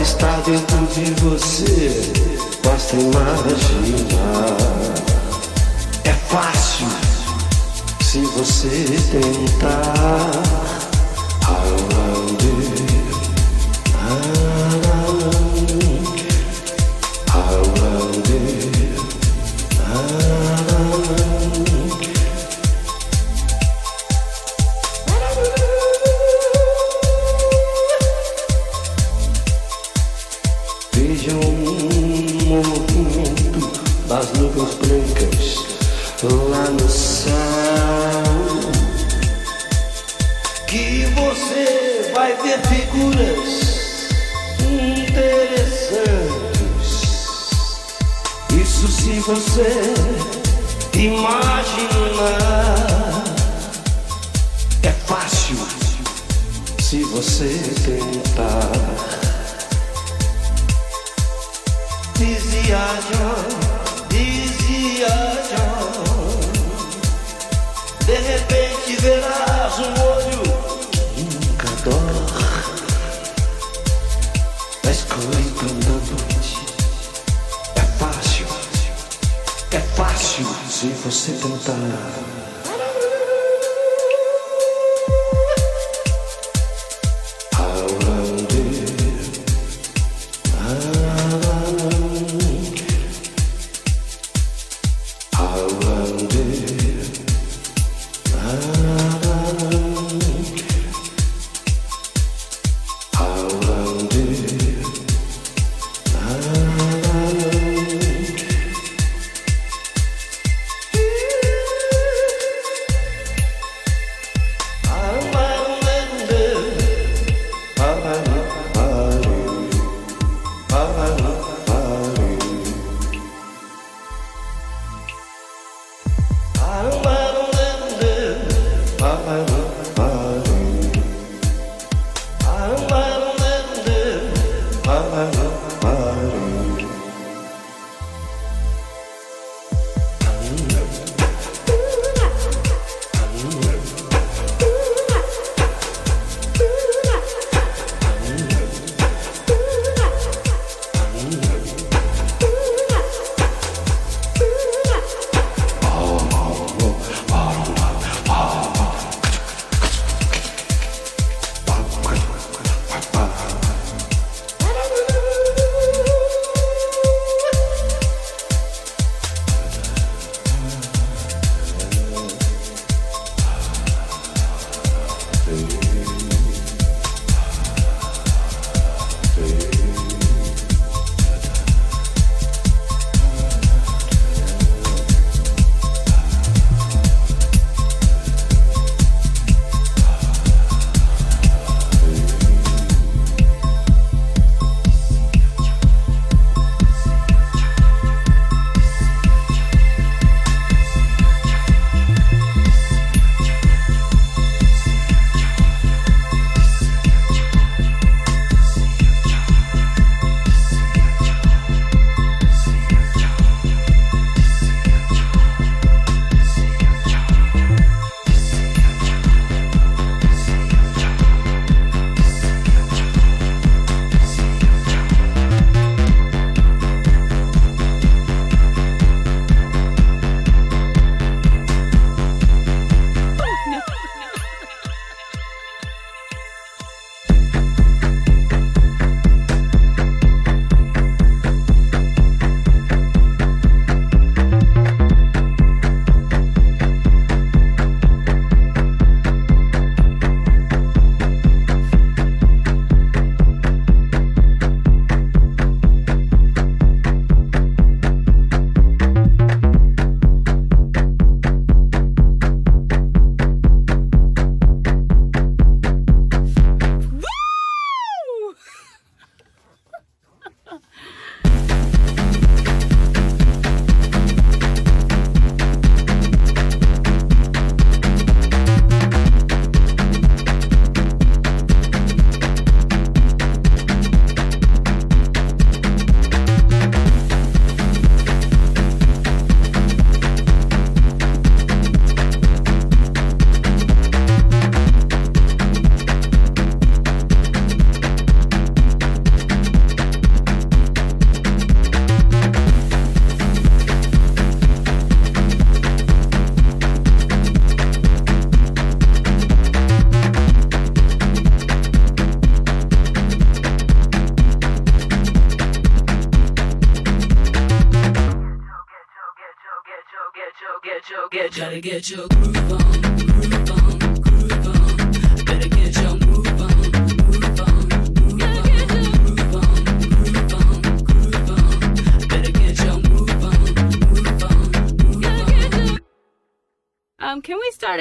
está dentro de você, basta imaginar. É fácil se você tentar.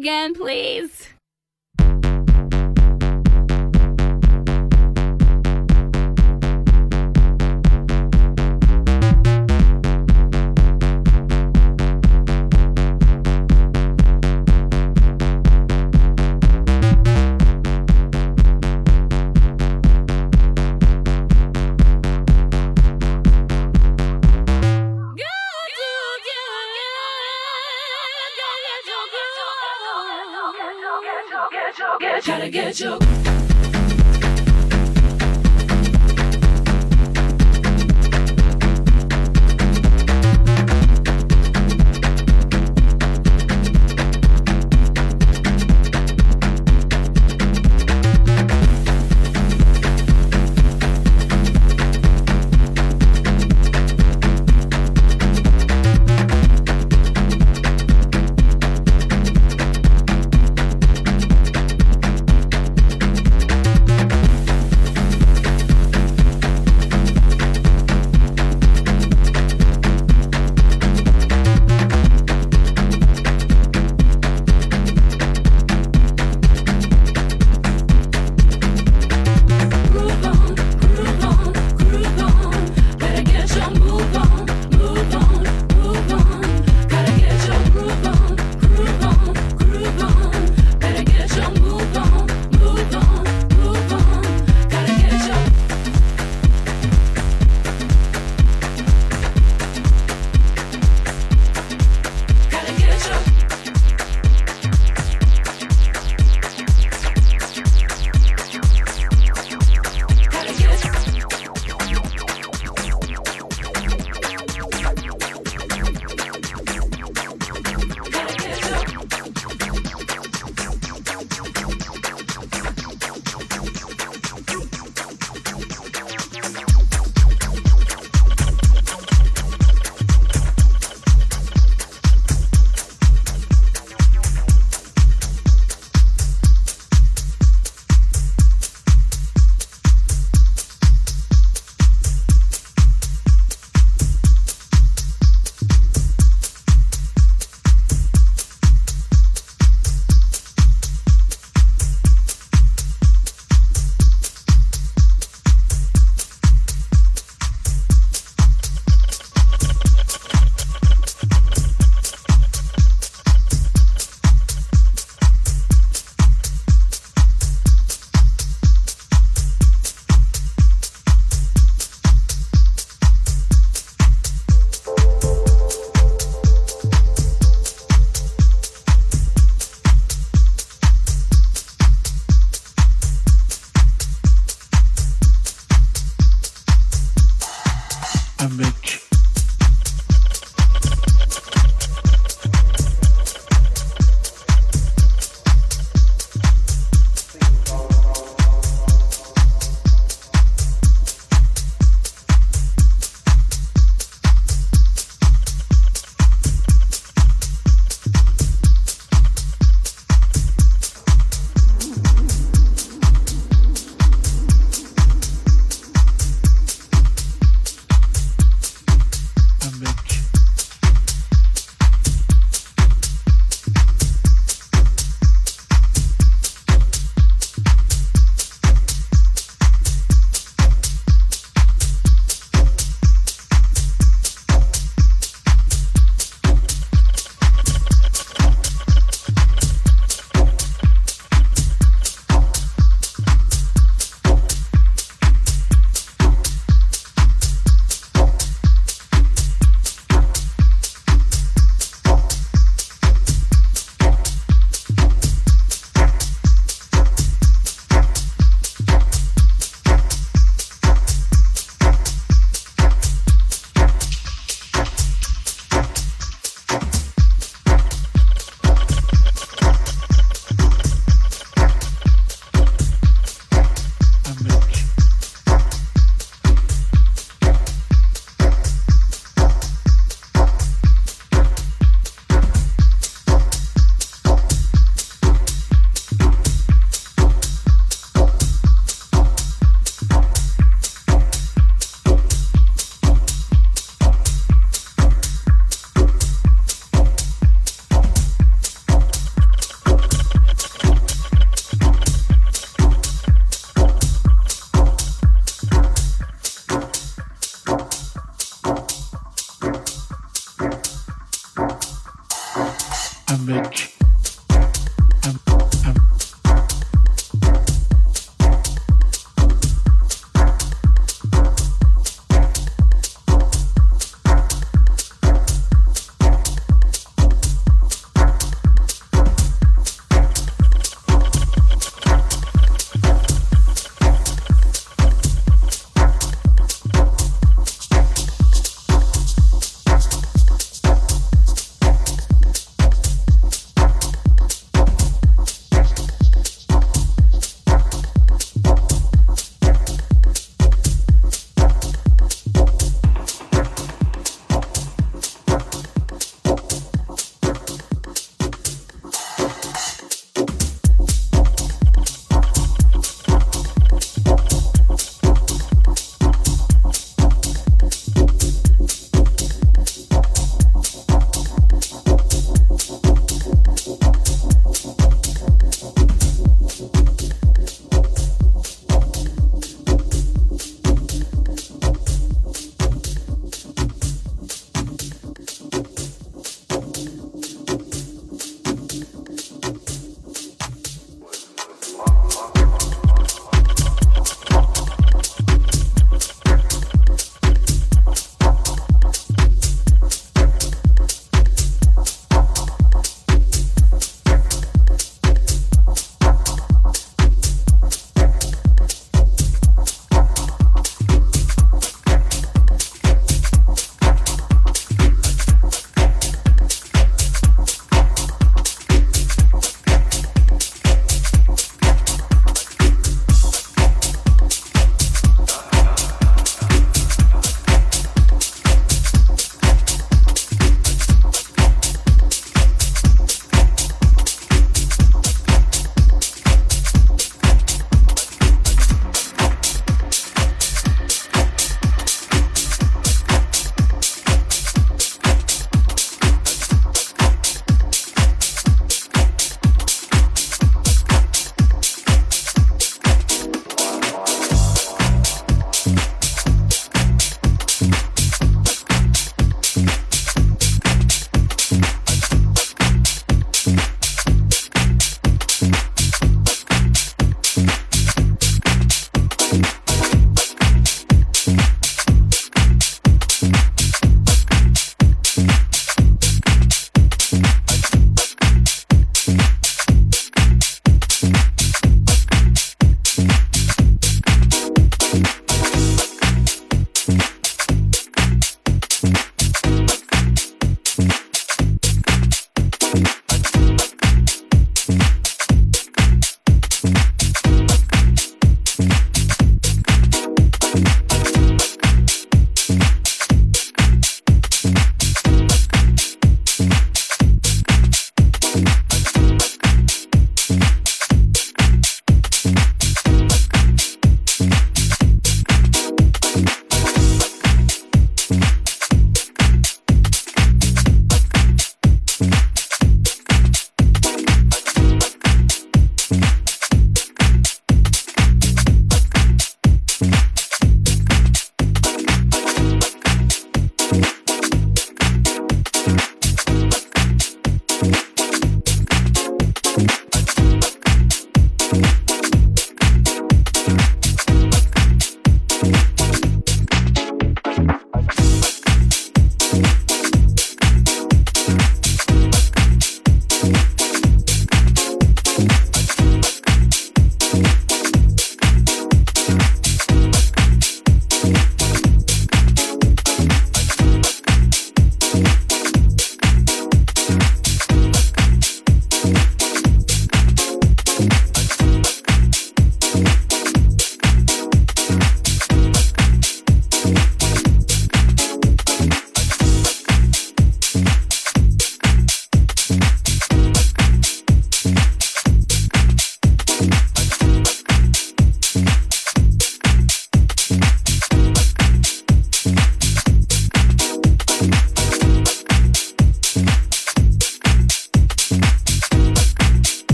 Again, Gotta get your